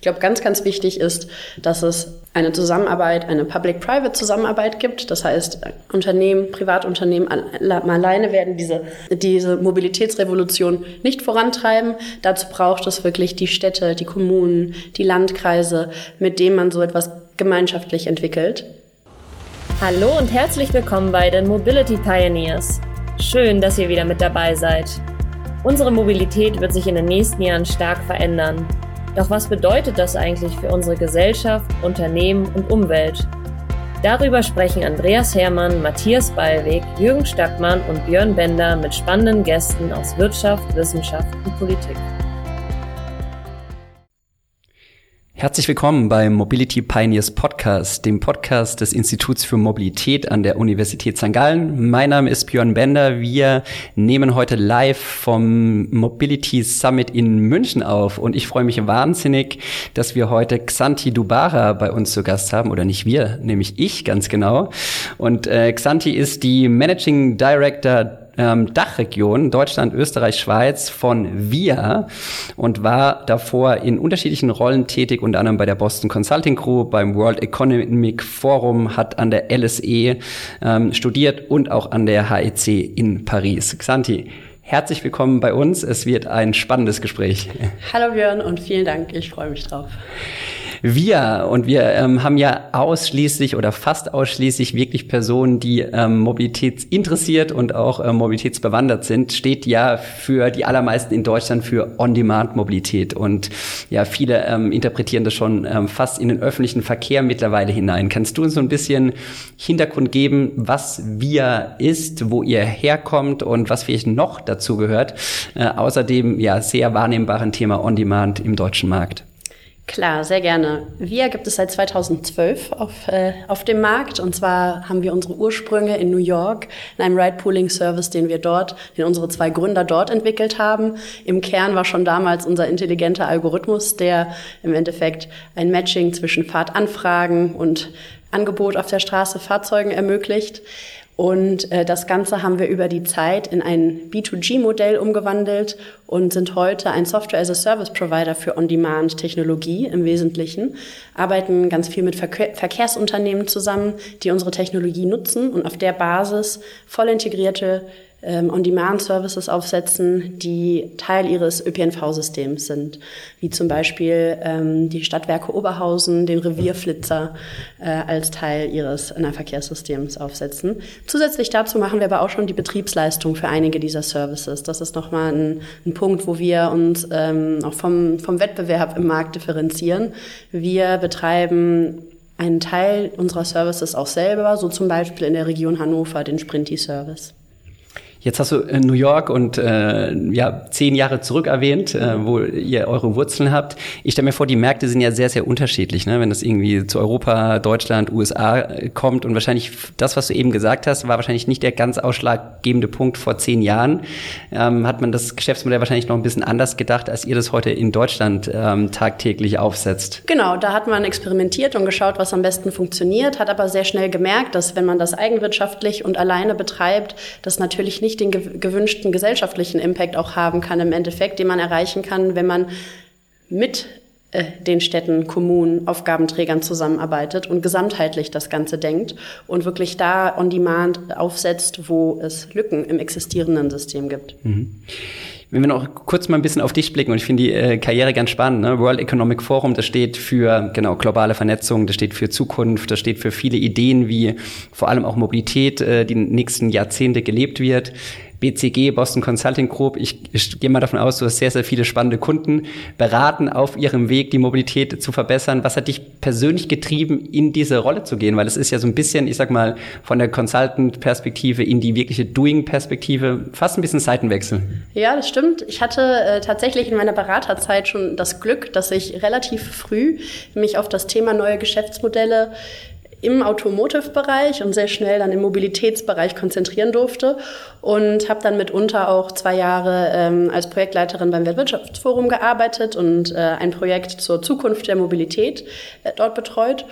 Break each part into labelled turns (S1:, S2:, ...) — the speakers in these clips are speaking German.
S1: Ich glaube, ganz, ganz wichtig ist, dass es eine Zusammenarbeit, eine Public-Private-Zusammenarbeit gibt. Das heißt, Unternehmen, Privatunternehmen alleine werden diese, diese Mobilitätsrevolution nicht vorantreiben. Dazu braucht es wirklich die Städte, die Kommunen, die Landkreise, mit denen man so etwas gemeinschaftlich entwickelt.
S2: Hallo und herzlich willkommen bei den Mobility Pioneers. Schön, dass ihr wieder mit dabei seid. Unsere Mobilität wird sich in den nächsten Jahren stark verändern. Doch was bedeutet das eigentlich für unsere Gesellschaft, Unternehmen und Umwelt? Darüber sprechen Andreas Hermann, Matthias Ballweg, Jürgen Stackmann und Björn Bender mit spannenden Gästen aus Wirtschaft, Wissenschaft und Politik.
S3: Herzlich willkommen beim Mobility Pioneers Podcast, dem Podcast des Instituts für Mobilität an der Universität St. Gallen. Mein Name ist Björn Bender. Wir nehmen heute live vom Mobility Summit in München auf und ich freue mich wahnsinnig, dass wir heute Xanti Dubara bei uns zu Gast haben, oder nicht wir, nämlich ich ganz genau. Und äh, Xanti ist die Managing Director ähm, Dachregion, Deutschland, Österreich, Schweiz von VIA und war davor in unterschiedlichen Rollen tätig, unter anderem bei der Boston Consulting Group, beim World Economic Forum, hat an der LSE ähm, studiert und auch an der HEC in Paris. Xanti, herzlich willkommen bei uns. Es wird ein spannendes Gespräch.
S1: Hallo Björn und vielen Dank. Ich freue mich drauf.
S3: Wir und wir ähm, haben ja ausschließlich oder fast ausschließlich wirklich Personen, die ähm, mobilitätsinteressiert und auch ähm, mobilitätsbewandert sind, steht ja für die allermeisten in Deutschland für On-Demand-Mobilität und ja, viele ähm, interpretieren das schon ähm, fast in den öffentlichen Verkehr mittlerweile hinein. Kannst du uns so ein bisschen Hintergrund geben, was wir ist, wo ihr herkommt und was vielleicht noch dazu gehört, äh, außerdem ja sehr wahrnehmbaren Thema On-Demand im deutschen Markt?
S1: Klar, sehr gerne. Wir gibt es seit 2012 auf, äh, auf dem Markt. Und zwar haben wir unsere Ursprünge in New York in einem Ride-Pooling-Service, den wir dort, den unsere zwei Gründer dort entwickelt haben. Im Kern war schon damals unser intelligenter Algorithmus, der im Endeffekt ein Matching zwischen Fahrtanfragen und Angebot auf der Straße Fahrzeugen ermöglicht. Und äh, das Ganze haben wir über die Zeit in ein B2G-Modell umgewandelt und sind heute ein Software-as-a-Service-Provider für On-Demand-Technologie im Wesentlichen, arbeiten ganz viel mit Verkehr Verkehrsunternehmen zusammen, die unsere Technologie nutzen und auf der Basis voll integrierte On-Demand-Services aufsetzen, die Teil ihres ÖPNV-Systems sind, wie zum Beispiel ähm, die Stadtwerke Oberhausen den Revierflitzer äh, als Teil ihres Nahverkehrssystems aufsetzen. Zusätzlich dazu machen wir aber auch schon die Betriebsleistung für einige dieser Services. Das ist nochmal ein, ein Punkt, wo wir uns ähm, auch vom, vom Wettbewerb im Markt differenzieren. Wir betreiben einen Teil unserer Services auch selber, so zum Beispiel in der Region Hannover den Sprinty-Service.
S3: Jetzt hast du äh, New York und äh, ja zehn Jahre zurück erwähnt, äh, wo ihr eure Wurzeln habt. Ich stelle mir vor, die Märkte sind ja sehr, sehr unterschiedlich, ne? wenn das irgendwie zu Europa, Deutschland, USA äh, kommt. Und wahrscheinlich das, was du eben gesagt hast, war wahrscheinlich nicht der ganz ausschlaggebende Punkt vor zehn Jahren. Ähm, hat man das Geschäftsmodell wahrscheinlich noch ein bisschen anders gedacht, als ihr das heute in Deutschland ähm, tagtäglich aufsetzt.
S1: Genau, da hat man experimentiert und geschaut, was am besten funktioniert, hat aber sehr schnell gemerkt, dass wenn man das eigenwirtschaftlich und alleine betreibt, das natürlich nicht nicht den gewünschten gesellschaftlichen Impact auch haben kann im Endeffekt, den man erreichen kann, wenn man mit äh, den Städten, Kommunen, Aufgabenträgern zusammenarbeitet und gesamtheitlich das Ganze denkt und wirklich da on demand aufsetzt, wo es Lücken im existierenden System gibt. Mhm.
S3: Wenn wir noch kurz mal ein bisschen auf dich blicken, und ich finde die äh, Karriere ganz spannend, ne? World Economic Forum, das steht für genau globale Vernetzung, das steht für Zukunft, das steht für viele Ideen, wie vor allem auch Mobilität äh, die nächsten Jahrzehnte gelebt wird. BCG, Boston Consulting Group. Ich, ich gehe mal davon aus, du hast sehr, sehr viele spannende Kunden beraten auf ihrem Weg, die Mobilität zu verbessern. Was hat dich persönlich getrieben, in diese Rolle zu gehen? Weil es ist ja so ein bisschen, ich sag mal, von der Consultant-Perspektive in die wirkliche Doing-Perspektive fast ein bisschen Seitenwechsel.
S1: Ja, das stimmt. Ich hatte äh, tatsächlich in meiner Beraterzeit schon das Glück, dass ich relativ früh mich auf das Thema neue Geschäftsmodelle im Automotive-Bereich und sehr schnell dann im Mobilitätsbereich konzentrieren durfte und habe dann mitunter auch zwei Jahre ähm, als Projektleiterin beim Weltwirtschaftsforum gearbeitet und äh, ein Projekt zur Zukunft der Mobilität äh, dort betreut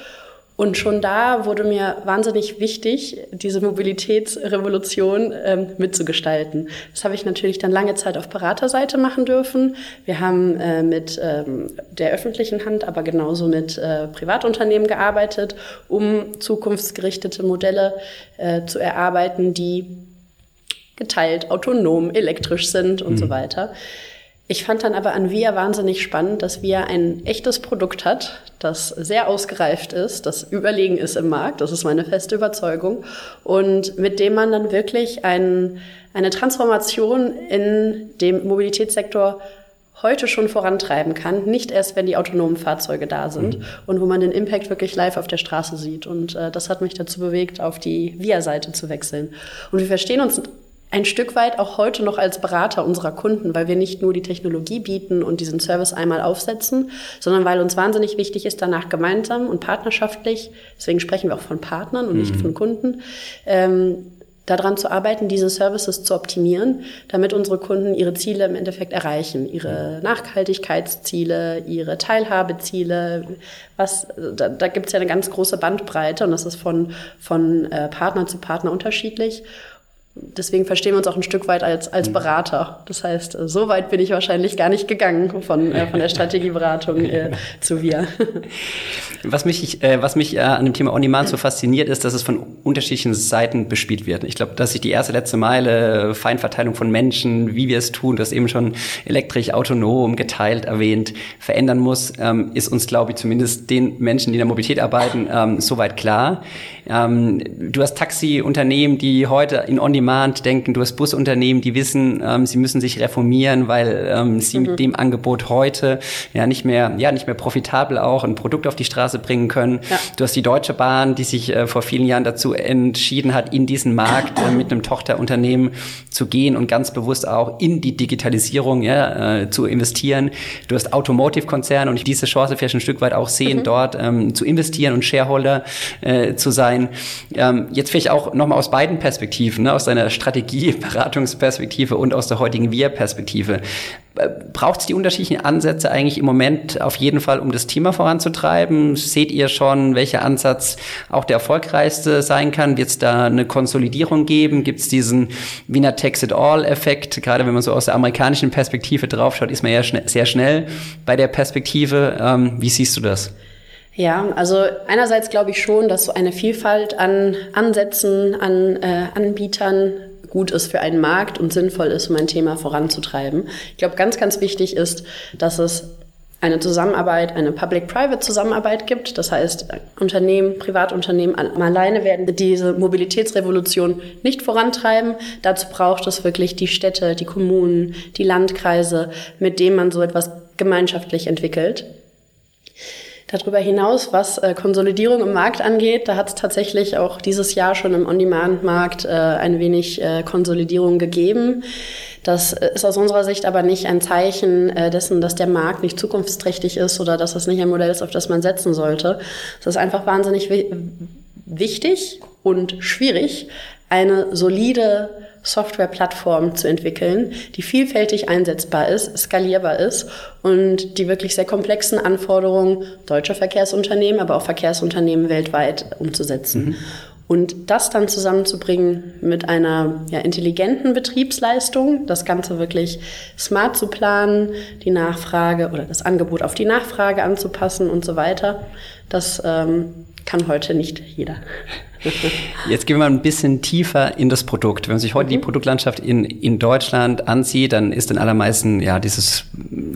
S1: Und schon da wurde mir wahnsinnig wichtig, diese Mobilitätsrevolution ähm, mitzugestalten. Das habe ich natürlich dann lange Zeit auf Beraterseite machen dürfen. Wir haben äh, mit ähm, der öffentlichen Hand, aber genauso mit äh, Privatunternehmen gearbeitet, um zukunftsgerichtete Modelle äh, zu erarbeiten, die geteilt, autonom, elektrisch sind und mhm. so weiter. Ich fand dann aber an VIA wahnsinnig spannend, dass VIA ein echtes Produkt hat, das sehr ausgereift ist, das überlegen ist im Markt. Das ist meine feste Überzeugung. Und mit dem man dann wirklich ein, eine Transformation in dem Mobilitätssektor heute schon vorantreiben kann, nicht erst, wenn die autonomen Fahrzeuge da sind mhm. und wo man den Impact wirklich live auf der Straße sieht. Und äh, das hat mich dazu bewegt, auf die VIA-Seite zu wechseln. Und wir verstehen uns ein Stück weit auch heute noch als Berater unserer Kunden, weil wir nicht nur die Technologie bieten und diesen Service einmal aufsetzen, sondern weil uns wahnsinnig wichtig ist, danach gemeinsam und partnerschaftlich, deswegen sprechen wir auch von Partnern und nicht mhm. von Kunden, ähm, daran zu arbeiten, diese Services zu optimieren, damit unsere Kunden ihre Ziele im Endeffekt erreichen, ihre Nachhaltigkeitsziele, ihre Teilhabeziele. Was, da, da gibt es ja eine ganz große Bandbreite und das ist von, von äh, Partner zu Partner unterschiedlich deswegen verstehen wir uns auch ein Stück weit als, als mhm. Berater. Das heißt, äh, so weit bin ich wahrscheinlich gar nicht gegangen von, äh, von der Strategieberatung äh, zu wir.
S3: Was mich, äh, was mich äh, an dem Thema On-Demand so fasziniert, ist, dass es von unterschiedlichen Seiten bespielt wird. Ich glaube, dass sich die erste letzte Meile, Feinverteilung von Menschen, wie wir es tun, das eben schon elektrisch, autonom, geteilt erwähnt, verändern muss, ähm, ist uns, glaube ich, zumindest den Menschen, die in der Mobilität arbeiten, ähm, soweit klar. Ähm, du hast Taxiunternehmen, die heute in On-Demand denken, du hast Busunternehmen, die wissen, ähm, sie müssen sich reformieren, weil ähm, sie mhm. mit dem Angebot heute ja nicht mehr, ja nicht mehr profitabel auch ein Produkt auf die Straße bringen können. Ja. Du hast die Deutsche Bahn, die sich äh, vor vielen Jahren dazu entschieden hat, in diesen Markt äh, mit einem Tochterunternehmen zu gehen und ganz bewusst auch in die Digitalisierung ja, äh, zu investieren. Du hast Automotive-Konzerne und diese Chance vielleicht ein Stück weit auch sehen, mhm. dort ähm, zu investieren und Shareholder äh, zu sein sein. Ähm, jetzt vielleicht auch nochmal aus beiden Perspektiven, ne? aus deiner Strategie-Beratungsperspektive und aus der heutigen Wir-Perspektive. Äh, Braucht es die unterschiedlichen Ansätze eigentlich im Moment auf jeden Fall, um das Thema voranzutreiben? Seht ihr schon, welcher Ansatz auch der erfolgreichste sein kann? Wird es da eine Konsolidierung geben? Gibt es diesen Wiener Tax-it-all-Effekt? Gerade wenn man so aus der amerikanischen Perspektive draufschaut, ist man ja schn sehr schnell bei der Perspektive. Ähm, wie siehst du das?
S1: Ja, also einerseits glaube ich schon, dass so eine Vielfalt an Ansätzen, an äh, Anbietern gut ist für einen Markt und sinnvoll ist, um ein Thema voranzutreiben. Ich glaube, ganz, ganz wichtig ist, dass es eine Zusammenarbeit, eine Public-Private-Zusammenarbeit gibt. Das heißt, Unternehmen, Privatunternehmen alleine werden diese Mobilitätsrevolution nicht vorantreiben. Dazu braucht es wirklich die Städte, die Kommunen, die Landkreise, mit denen man so etwas gemeinschaftlich entwickelt. Darüber hinaus, was äh, Konsolidierung im Markt angeht, da hat es tatsächlich auch dieses Jahr schon im On-Demand-Markt äh, ein wenig äh, Konsolidierung gegeben. Das äh, ist aus unserer Sicht aber nicht ein Zeichen äh, dessen, dass der Markt nicht zukunftsträchtig ist oder dass das nicht ein Modell ist, auf das man setzen sollte. Es ist einfach wahnsinnig wichtig und schwierig, eine solide Softwareplattform zu entwickeln, die vielfältig einsetzbar ist, skalierbar ist und die wirklich sehr komplexen Anforderungen deutscher Verkehrsunternehmen, aber auch Verkehrsunternehmen weltweit umzusetzen. Mhm. Und das dann zusammenzubringen mit einer ja, intelligenten Betriebsleistung, das Ganze wirklich smart zu planen, die Nachfrage oder das Angebot auf die Nachfrage anzupassen und so weiter, das ähm, kann heute nicht jeder.
S3: Jetzt gehen wir mal ein bisschen tiefer in das Produkt. Wenn man sich heute mhm. die Produktlandschaft in, in Deutschland ansieht, dann ist in allermeisten ja dieses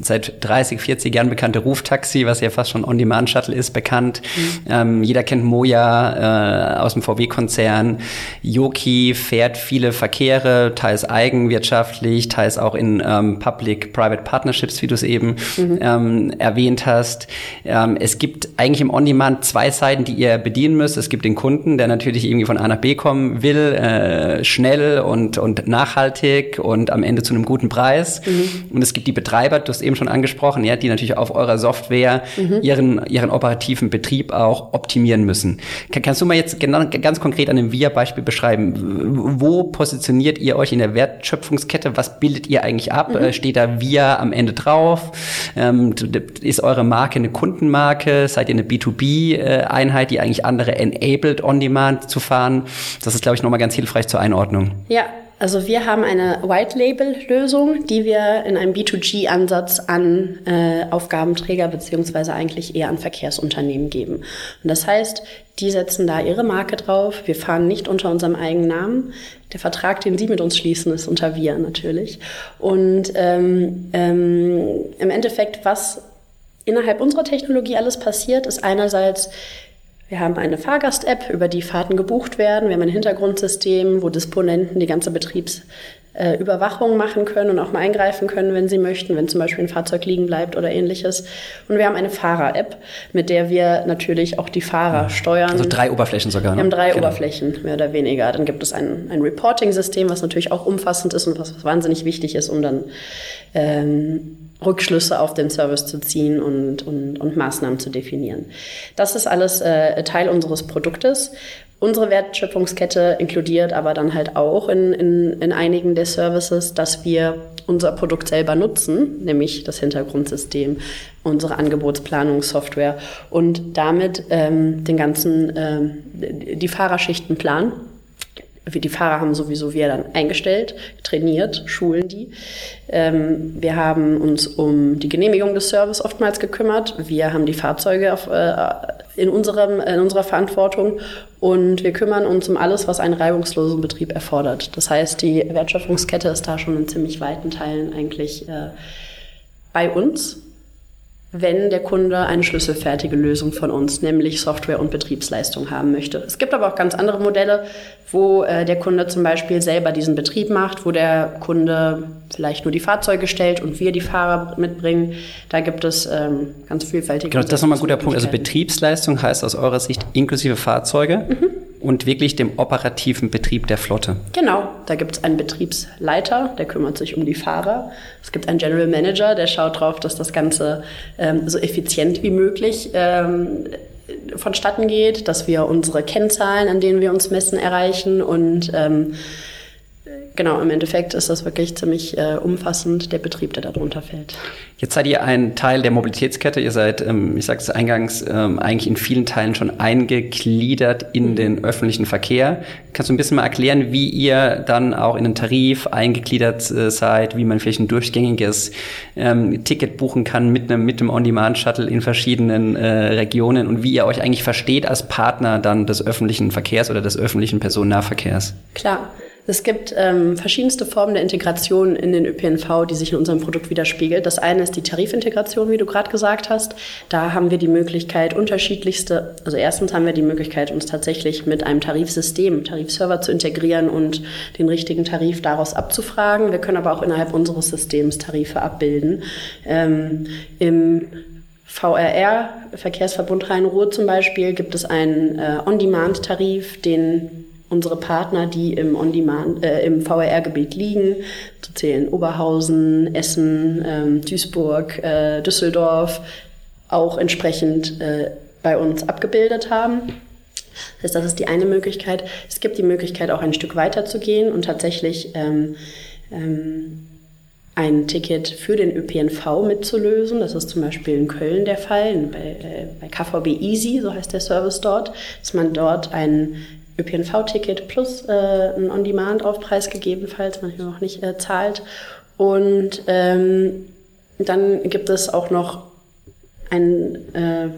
S3: seit 30, 40 Jahren bekannte Ruftaxi, was ja fast schon On-Demand-Shuttle ist, bekannt. Mhm. Ähm, jeder kennt Moja äh, aus dem VW-Konzern. Yoki fährt viele Verkehre, teils eigenwirtschaftlich, teils auch in ähm, Public-Private Partnerships, wie du es eben mhm. ähm, erwähnt hast. Ähm, es gibt eigentlich im On-Demand zwei Seiten, die ihr bedienen müsst. Es gibt den Kunden, der natürlich irgendwie von A nach B kommen will, äh, schnell und, und nachhaltig und am Ende zu einem guten Preis. Mhm. Und es gibt die Betreiber, du hast eben schon angesprochen, ja, die natürlich auf eurer Software mhm. ihren, ihren operativen Betrieb auch optimieren müssen. Kann, kannst du mal jetzt genau, ganz konkret an dem VIA-Beispiel beschreiben, wo positioniert ihr euch in der Wertschöpfungskette? Was bildet ihr eigentlich ab? Mhm. Äh, steht da VIA am Ende drauf? Ähm, ist eure Marke eine Kundenmarke? Seid ihr eine B2B-Einheit, die eigentlich andere enabled on-demand zu fahren? Das ist, glaube ich, nochmal ganz hilfreich zur Einordnung.
S1: Ja, also wir haben eine White-Label-Lösung, die wir in einem B2G-Ansatz an äh, Aufgabenträger beziehungsweise eigentlich eher an Verkehrsunternehmen geben. Und das heißt, die setzen da ihre Marke drauf. Wir fahren nicht unter unserem eigenen Namen. Der Vertrag, den Sie mit uns schließen, ist unter wir natürlich. Und ähm, ähm, im Endeffekt, was innerhalb unserer Technologie alles passiert, ist einerseits wir haben eine Fahrgast-App, über die Fahrten gebucht werden. Wir haben ein Hintergrundsystem, wo Disponenten die ganze Betriebsüberwachung äh, machen können und auch mal eingreifen können, wenn sie möchten, wenn zum Beispiel ein Fahrzeug liegen bleibt oder ähnliches. Und wir haben eine Fahrer-App, mit der wir natürlich auch die Fahrer steuern.
S3: Also drei Oberflächen sogar.
S1: Ne? Wir haben drei genau. Oberflächen, mehr oder weniger. Dann gibt es ein, ein Reporting-System, was natürlich auch umfassend ist und was wahnsinnig wichtig ist, um dann ähm, Rückschlüsse auf den Service zu ziehen und, und, und Maßnahmen zu definieren. Das ist alles äh, Teil unseres Produktes. Unsere Wertschöpfungskette inkludiert aber dann halt auch in, in, in einigen der Services, dass wir unser Produkt selber nutzen, nämlich das Hintergrundsystem, unsere Angebotsplanungssoftware und damit ähm, den ganzen, ähm, die Fahrerschichten planen die Fahrer haben sowieso wir dann eingestellt, trainiert, schulen die. Ähm, wir haben uns um die Genehmigung des Service oftmals gekümmert. Wir haben die Fahrzeuge auf, äh, in, unserem, in unserer Verantwortung und wir kümmern uns um alles, was einen reibungslosen Betrieb erfordert. Das heißt, die Wertschöpfungskette ist da schon in ziemlich weiten Teilen eigentlich äh, bei uns wenn der Kunde eine schlüsselfertige Lösung von uns, nämlich Software und Betriebsleistung haben möchte. Es gibt aber auch ganz andere Modelle, wo äh, der Kunde zum Beispiel selber diesen Betrieb macht, wo der Kunde vielleicht nur die Fahrzeuge stellt und wir die Fahrer mitbringen. Da gibt es ähm, ganz vielfältige.
S3: Genau, das ist nochmal ein guter Punkt. Also Betriebsleistung heißt aus eurer Sicht inklusive Fahrzeuge. Mhm und wirklich dem operativen Betrieb der Flotte.
S1: Genau, da gibt es einen Betriebsleiter, der kümmert sich um die Fahrer. Es gibt einen General Manager, der schaut darauf, dass das Ganze ähm, so effizient wie möglich ähm, vonstatten geht, dass wir unsere Kennzahlen, an denen wir uns messen, erreichen und ähm, genau, im Endeffekt ist das wirklich ziemlich äh, umfassend, der Betrieb, der darunter fällt.
S3: Jetzt seid ihr ein Teil der Mobilitätskette. Ihr seid, ähm, ich sagte es eingangs, ähm, eigentlich in vielen Teilen schon eingegliedert in mhm. den öffentlichen Verkehr. Kannst du ein bisschen mal erklären, wie ihr dann auch in den Tarif eingegliedert äh, seid, wie man vielleicht ein durchgängiges ähm, Ticket buchen kann mit einem, mit einem On-Demand-Shuttle in verschiedenen äh, Regionen und wie ihr euch eigentlich versteht als Partner dann des öffentlichen Verkehrs oder des öffentlichen Personennahverkehrs?
S1: Klar. Es gibt ähm, verschiedenste Formen der Integration in den ÖPNV, die sich in unserem Produkt widerspiegelt. Das eine ist die Tarifintegration, wie du gerade gesagt hast. Da haben wir die Möglichkeit, unterschiedlichste, also erstens haben wir die Möglichkeit, uns tatsächlich mit einem Tarifsystem, Tarifserver zu integrieren und den richtigen Tarif daraus abzufragen. Wir können aber auch innerhalb unseres Systems Tarife abbilden. Ähm, Im VRR, Verkehrsverbund Rhein-Ruhr zum Beispiel, gibt es einen äh, On-Demand-Tarif, den unsere Partner, die im On-Demand, äh, im VRR-Gebiet liegen, zu zählen Oberhausen, Essen, ähm, Duisburg, äh, Düsseldorf, auch entsprechend äh, bei uns abgebildet haben. Das heißt, das ist die eine Möglichkeit. Es gibt die Möglichkeit, auch ein Stück weiter zu gehen und tatsächlich ähm, ähm, ein Ticket für den ÖPNV mitzulösen. Das ist zum Beispiel in Köln der Fall, bei, äh, bei KVB Easy, so heißt der Service dort, dass man dort einen ÖPNV-Ticket plus äh, einen On-Demand-Aufpreis gegebenenfalls, man hier noch nicht äh, zahlt. Und ähm, dann gibt es auch noch ein äh,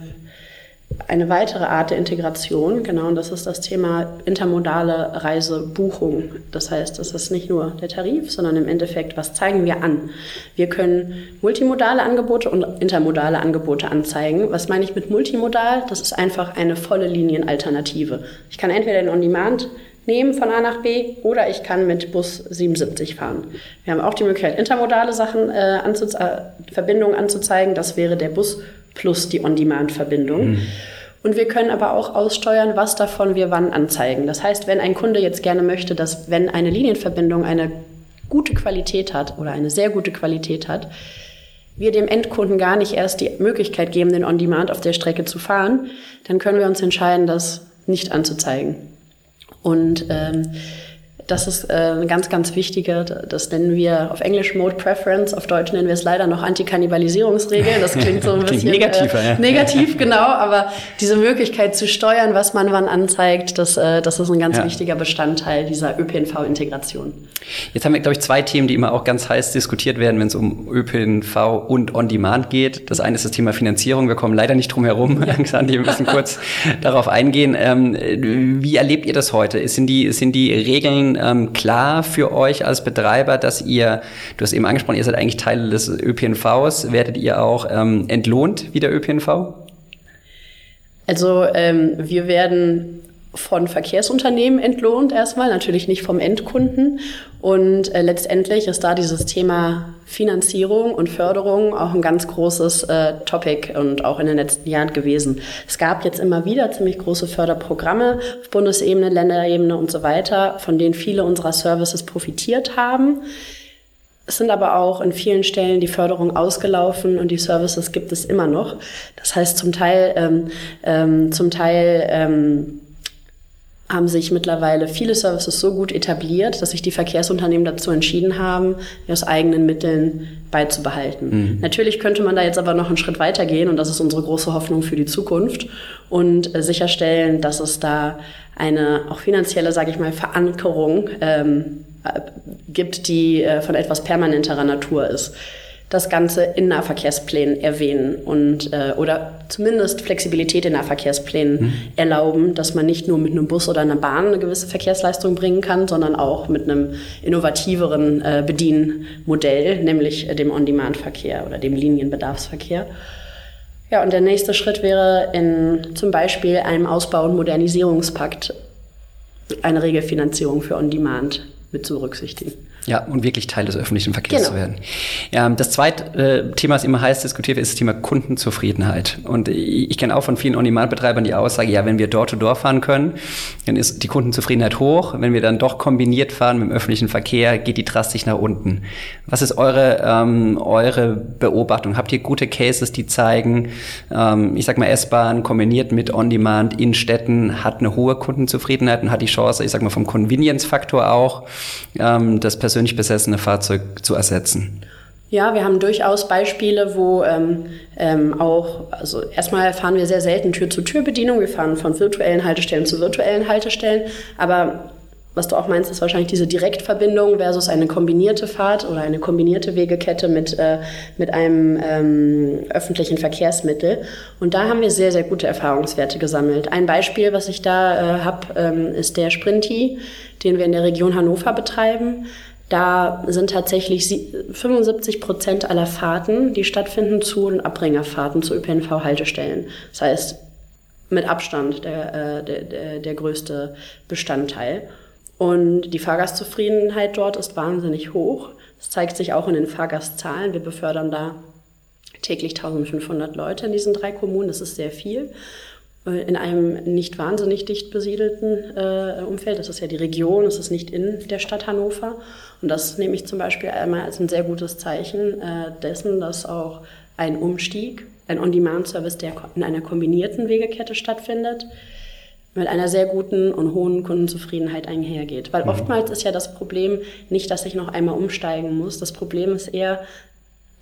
S1: eine weitere Art der Integration, genau, und das ist das Thema intermodale Reisebuchung. Das heißt, das ist nicht nur der Tarif, sondern im Endeffekt, was zeigen wir an? Wir können multimodale Angebote und intermodale Angebote anzeigen. Was meine ich mit multimodal? Das ist einfach eine volle Linienalternative. Ich kann entweder den On-Demand nehmen von A nach B oder ich kann mit Bus 77 fahren. Wir haben auch die Möglichkeit, intermodale Sachen, äh, anzuz äh, Verbindungen anzuzeigen. Das wäre der Bus plus die On-Demand-Verbindung. Mhm. Und wir können aber auch aussteuern, was davon wir wann anzeigen. Das heißt, wenn ein Kunde jetzt gerne möchte, dass wenn eine Linienverbindung eine gute Qualität hat oder eine sehr gute Qualität hat, wir dem Endkunden gar nicht erst die Möglichkeit geben, den On-Demand auf der Strecke zu fahren, dann können wir uns entscheiden, das nicht anzuzeigen. Und ähm, das ist äh, eine ganz, ganz wichtige, das nennen wir auf Englisch Mode Preference, auf Deutsch nennen wir es leider noch Antikannibalisierungsregel. Das klingt so ein bisschen
S3: negativer, äh,
S1: ja. negativ, genau, aber diese Möglichkeit zu steuern, was man wann anzeigt, das, äh, das ist ein ganz ja. wichtiger Bestandteil dieser ÖPNV-Integration.
S3: Jetzt haben wir, glaube ich, zwei Themen, die immer auch ganz heiß diskutiert werden, wenn es um ÖPNV und On-Demand geht. Das eine ist das Thema Finanzierung. Wir kommen leider nicht drum herum, ja. Alexander, wir müssen kurz darauf eingehen. Ähm, wie erlebt ihr das heute? Sind die, sind die Regeln ähm, klar für euch als Betreiber, dass ihr, du hast eben angesprochen, ihr seid eigentlich Teil des ÖPNVs, werdet ihr auch ähm, entlohnt wie der ÖPNV?
S1: Also ähm, wir werden von Verkehrsunternehmen entlohnt erstmal, natürlich nicht vom Endkunden. Und äh, letztendlich ist da dieses Thema Finanzierung und Förderung auch ein ganz großes äh, Topic und auch in den letzten Jahren gewesen. Es gab jetzt immer wieder ziemlich große Förderprogramme auf Bundesebene, Länderebene und so weiter, von denen viele unserer Services profitiert haben. Es sind aber auch in vielen Stellen die Förderung ausgelaufen und die Services gibt es immer noch. Das heißt, zum Teil, ähm, ähm, zum Teil ähm, haben sich mittlerweile viele Services so gut etabliert, dass sich die Verkehrsunternehmen dazu entschieden haben, aus eigenen Mitteln beizubehalten. Mhm. Natürlich könnte man da jetzt aber noch einen Schritt weiter gehen und das ist unsere große Hoffnung für die Zukunft und äh, sicherstellen, dass es da eine auch finanzielle, sage ich mal, Verankerung ähm, äh, gibt, die äh, von etwas permanenterer Natur ist das Ganze in Nahverkehrsplänen erwähnen und äh, oder zumindest Flexibilität in Nahverkehrsplänen mhm. erlauben, dass man nicht nur mit einem Bus oder einer Bahn eine gewisse Verkehrsleistung bringen kann, sondern auch mit einem innovativeren äh, Bedienmodell, nämlich äh, dem On-Demand-Verkehr oder dem Linienbedarfsverkehr. Ja, und der nächste Schritt wäre in zum Beispiel einem Ausbau- und Modernisierungspakt eine Regelfinanzierung für On-Demand mit zu berücksichtigen.
S3: Ja, und wirklich Teil des öffentlichen Verkehrs genau. zu werden. Ja, das zweite äh, Thema, das immer heiß diskutiert wird, ist das Thema Kundenzufriedenheit. Und ich, kenne auch von vielen On-Demand-Betreibern die Aussage, ja, wenn wir Door-to-Door fahren können, dann ist die Kundenzufriedenheit hoch. Wenn wir dann doch kombiniert fahren mit dem öffentlichen Verkehr, geht die drastisch nach unten. Was ist eure, ähm, eure Beobachtung? Habt ihr gute Cases, die zeigen, ähm, ich sag mal, S-Bahn kombiniert mit On-Demand in Städten hat eine hohe Kundenzufriedenheit und hat die Chance, ich sag mal, vom Convenience-Faktor auch, ähm, das persönlich besessene Fahrzeug zu ersetzen?
S1: Ja, wir haben durchaus Beispiele, wo ähm, ähm, auch, also erstmal fahren wir sehr selten Tür-zu-Tür-Bedienung. Wir fahren von virtuellen Haltestellen zu virtuellen Haltestellen. Aber was du auch meinst, ist wahrscheinlich diese Direktverbindung versus eine kombinierte Fahrt oder eine kombinierte Wegekette mit, äh, mit einem ähm, öffentlichen Verkehrsmittel. Und da haben wir sehr, sehr gute Erfahrungswerte gesammelt. Ein Beispiel, was ich da äh, habe, ähm, ist der Sprinti, den wir in der Region Hannover betreiben. Da sind tatsächlich 75 Prozent aller Fahrten, die stattfinden, Zu- und Abbringerfahrten zu ÖPNV-Haltestellen. Das heißt, mit Abstand der, äh, der, der, der größte Bestandteil. Und die Fahrgastzufriedenheit dort ist wahnsinnig hoch. Das zeigt sich auch in den Fahrgastzahlen. Wir befördern da täglich 1500 Leute in diesen drei Kommunen. Das ist sehr viel. Äh, in einem nicht wahnsinnig dicht besiedelten äh, Umfeld. Das ist ja die Region, das ist nicht in der Stadt Hannover. Und das nehme ich zum Beispiel einmal als ein sehr gutes Zeichen äh, dessen, dass auch ein Umstieg, ein On-Demand-Service, der in einer kombinierten Wegekette stattfindet, mit einer sehr guten und hohen Kundenzufriedenheit einhergeht. Weil mhm. oftmals ist ja das Problem nicht, dass ich noch einmal umsteigen muss. Das Problem ist eher,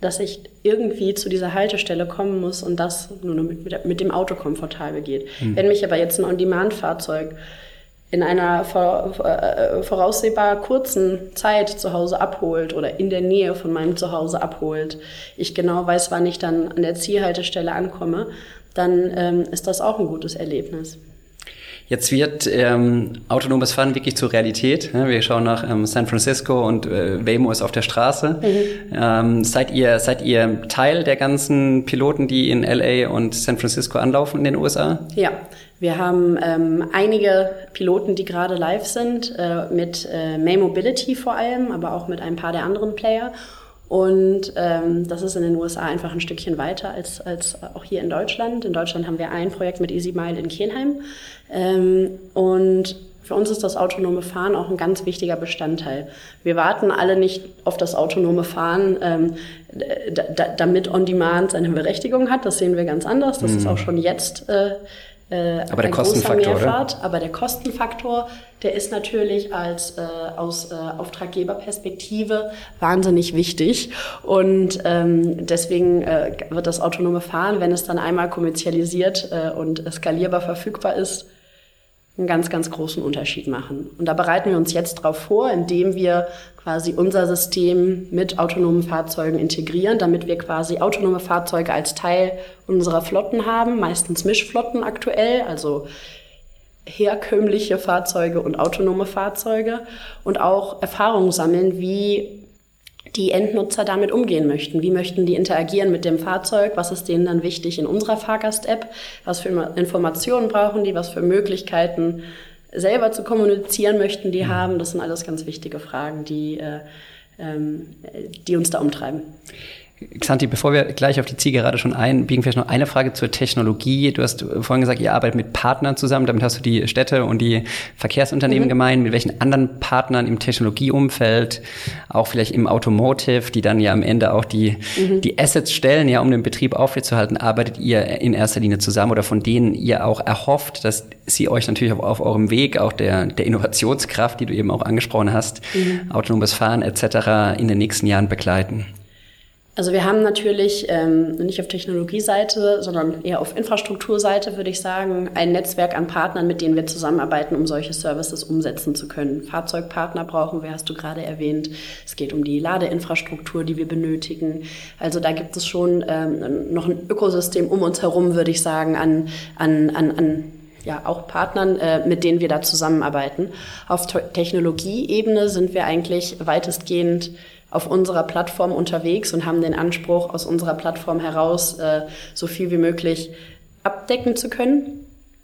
S1: dass ich irgendwie zu dieser Haltestelle kommen muss und das nur mit, mit dem Auto komfortabel geht. Mhm. Wenn mich aber jetzt ein On-Demand-Fahrzeug in einer äh, voraussehbar kurzen Zeit zu Hause abholt oder in der Nähe von meinem Zuhause abholt, ich genau weiß, wann ich dann an der Zielhaltestelle ankomme, dann ähm, ist das auch ein gutes Erlebnis.
S3: Jetzt wird ähm, autonomes Fahren wirklich zur Realität. Wir schauen nach ähm, San Francisco und äh, Waymo ist auf der Straße. Mhm. Ähm, seid ihr seid ihr Teil der ganzen Piloten, die in LA und San Francisco anlaufen in den USA?
S1: Ja, wir haben ähm, einige Piloten, die gerade live sind, äh, mit äh, May Mobility vor allem, aber auch mit ein paar der anderen Player. Und ähm, das ist in den USA einfach ein Stückchen weiter als, als auch hier in Deutschland. In Deutschland haben wir ein Projekt mit Easy Mile in Kelheim. Ähm, und für uns ist das autonome Fahren auch ein ganz wichtiger Bestandteil. Wir warten alle nicht auf das autonome Fahren, ähm, damit On-Demand seine Berechtigung hat. Das sehen wir ganz anders. Das mhm. ist auch schon jetzt äh,
S3: äh, aber der Kostenfaktor, Mehrfahrt,
S1: oder? Aber der Kostenfaktor, der ist natürlich als äh, aus äh, Auftraggeberperspektive wahnsinnig wichtig. Und ähm, deswegen äh, wird das autonome Fahren, wenn es dann einmal kommerzialisiert äh, und skalierbar verfügbar ist, einen ganz, ganz großen Unterschied machen. Und da bereiten wir uns jetzt darauf vor, indem wir quasi unser System mit autonomen Fahrzeugen integrieren, damit wir quasi autonome Fahrzeuge als Teil unserer Flotten haben, meistens Mischflotten aktuell, also herkömmliche Fahrzeuge und autonome Fahrzeuge und auch Erfahrungen sammeln, wie die Endnutzer damit umgehen möchten. Wie möchten die interagieren mit dem Fahrzeug? Was ist denen dann wichtig in unserer Fahrgast-App? Was für Informationen brauchen die? Was für Möglichkeiten selber zu kommunizieren möchten die mhm. haben? Das sind alles ganz wichtige Fragen, die, äh, ähm, die uns da umtreiben.
S3: Xanti, bevor wir gleich auf die Zielgerade schon einbiegen, vielleicht noch eine Frage zur Technologie. Du hast vorhin gesagt, ihr arbeitet mit Partnern zusammen. Damit hast du die Städte und die Verkehrsunternehmen mhm. gemeint. Mit welchen anderen Partnern im Technologieumfeld, auch vielleicht im Automotive, die dann ja am Ende auch die, mhm. die Assets stellen, ja, um den Betrieb aufrechtzuerhalten, arbeitet ihr in erster Linie zusammen oder von denen ihr auch erhofft, dass sie euch natürlich auf, auf eurem Weg, auch der, der Innovationskraft, die du eben auch angesprochen hast, mhm. autonomes Fahren etc. in den nächsten Jahren begleiten?
S1: Also wir haben natürlich ähm, nicht auf Technologieseite, sondern eher auf Infrastrukturseite, würde ich sagen, ein Netzwerk an Partnern, mit denen wir zusammenarbeiten, um solche Services umsetzen zu können. Fahrzeugpartner brauchen wir, hast du gerade erwähnt. Es geht um die Ladeinfrastruktur, die wir benötigen. Also da gibt es schon ähm, noch ein Ökosystem um uns herum, würde ich sagen, an, an, an, an ja, auch Partnern, äh, mit denen wir da zusammenarbeiten. Auf Technologieebene sind wir eigentlich weitestgehend auf unserer Plattform unterwegs und haben den Anspruch, aus unserer Plattform heraus äh, so viel wie möglich abdecken zu können.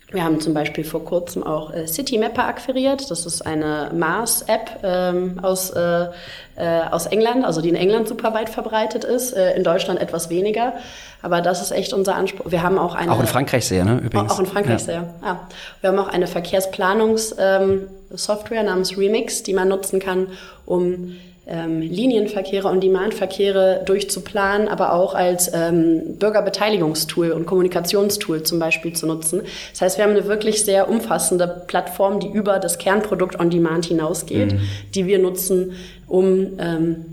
S1: Wir haben zum Beispiel vor kurzem auch äh, City Mapper akquiriert. Das ist eine Mars-App ähm, aus, äh, äh, aus England, also die in England super weit verbreitet ist, äh, in Deutschland etwas weniger. Aber das ist echt unser Anspruch. Wir haben auch eine.
S3: Auch in Frankreich sehr, ne? Übrigens.
S1: Auch in Frankreich ja. sehr. Ja. Wir haben auch eine Verkehrsplanungssoftware ähm, namens Remix, die man nutzen kann, um ähm, Linienverkehre und Demandverkehre durchzuplanen, aber auch als ähm, Bürgerbeteiligungstool und Kommunikationstool zum Beispiel zu nutzen. Das heißt, wir haben eine wirklich sehr umfassende Plattform, die über das Kernprodukt On Demand hinausgeht, mhm. die wir nutzen, um, ähm,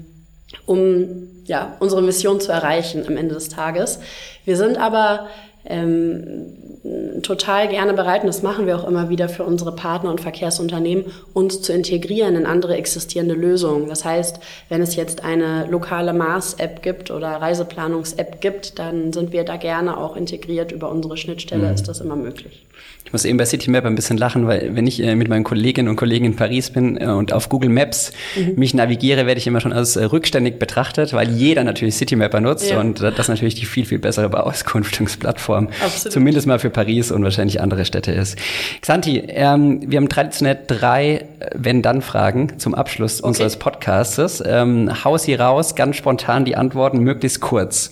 S1: um ja, unsere Mission zu erreichen am Ende des Tages. Wir sind aber ähm, total gerne bereit, und das machen wir auch immer wieder für unsere Partner und Verkehrsunternehmen, uns zu integrieren in andere existierende Lösungen. Das heißt, wenn es jetzt eine lokale Mars-App gibt oder Reiseplanungs-App gibt, dann sind wir da gerne auch integriert. Über unsere Schnittstelle mhm. ist das immer möglich.
S3: Ich muss eben bei CityMap ein bisschen lachen, weil wenn ich äh, mit meinen Kolleginnen und Kollegen in Paris bin äh, und auf Google Maps mhm. mich navigiere, werde ich immer schon als äh, rückständig betrachtet, weil jeder natürlich CityMapper nutzt ja. und das natürlich die viel, viel bessere Beauskunftungsplattform, Absolut. zumindest mal für Paris und wahrscheinlich andere Städte ist. Xanti, ähm, wir haben traditionell drei Wenn-Dann-Fragen zum Abschluss okay. unseres Podcastes. Ähm, hau sie raus, ganz spontan die Antworten, möglichst kurz.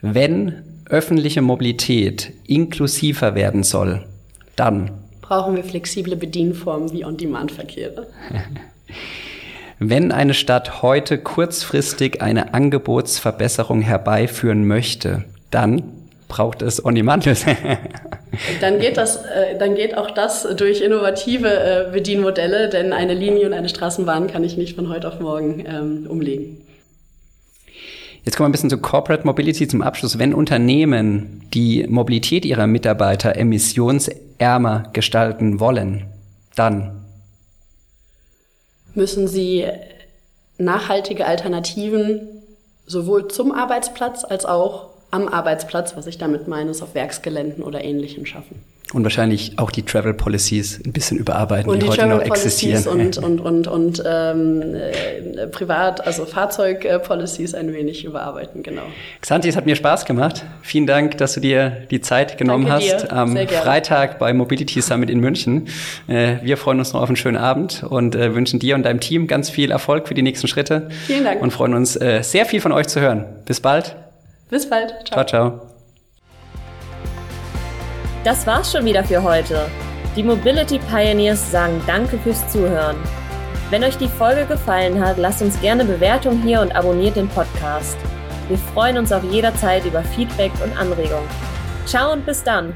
S3: Wenn öffentliche Mobilität inklusiver werden soll, dann
S1: brauchen wir flexible Bedienformen wie On-Demand-Verkehre.
S3: Wenn eine Stadt heute kurzfristig eine Angebotsverbesserung herbeiführen möchte, dann braucht es On-Demand.
S1: dann geht das, äh, dann geht auch das durch innovative äh, Bedienmodelle, denn eine Linie und eine Straßenbahn kann ich nicht von heute auf morgen ähm, umlegen.
S3: Jetzt kommen wir ein bisschen zu Corporate Mobility zum Abschluss. Wenn Unternehmen die Mobilität ihrer Mitarbeiter emissionsärmer gestalten wollen, dann
S1: müssen sie nachhaltige Alternativen sowohl zum Arbeitsplatz als auch am Arbeitsplatz, was ich damit meine, ist auf Werksgeländen oder Ähnlichem schaffen.
S3: Und wahrscheinlich auch die Travel Policies ein bisschen überarbeiten,
S1: und
S3: die,
S1: die
S3: heute
S1: Travel
S3: noch existieren.
S1: Policies und, und, und, und ähm, äh, Privat, also Fahrzeugpolicies ein wenig überarbeiten, genau.
S3: Xanti, es hat mir Spaß gemacht. Vielen Dank, dass du dir die Zeit genommen
S1: Danke
S3: hast
S1: dir.
S3: am. Freitag bei Mobility Summit in München. Äh, wir freuen uns noch auf einen schönen Abend und äh, wünschen dir und deinem Team ganz viel Erfolg für die nächsten Schritte.
S1: Vielen Dank.
S3: Und freuen uns äh, sehr viel von euch zu hören. Bis bald.
S1: Bis bald.
S3: Ciao, ciao.
S2: Das war's schon wieder für heute. Die Mobility Pioneers sagen Danke fürs Zuhören. Wenn euch die Folge gefallen hat, lasst uns gerne Bewertung hier und abonniert den Podcast. Wir freuen uns auf jederzeit über Feedback und Anregungen. Ciao und bis dann!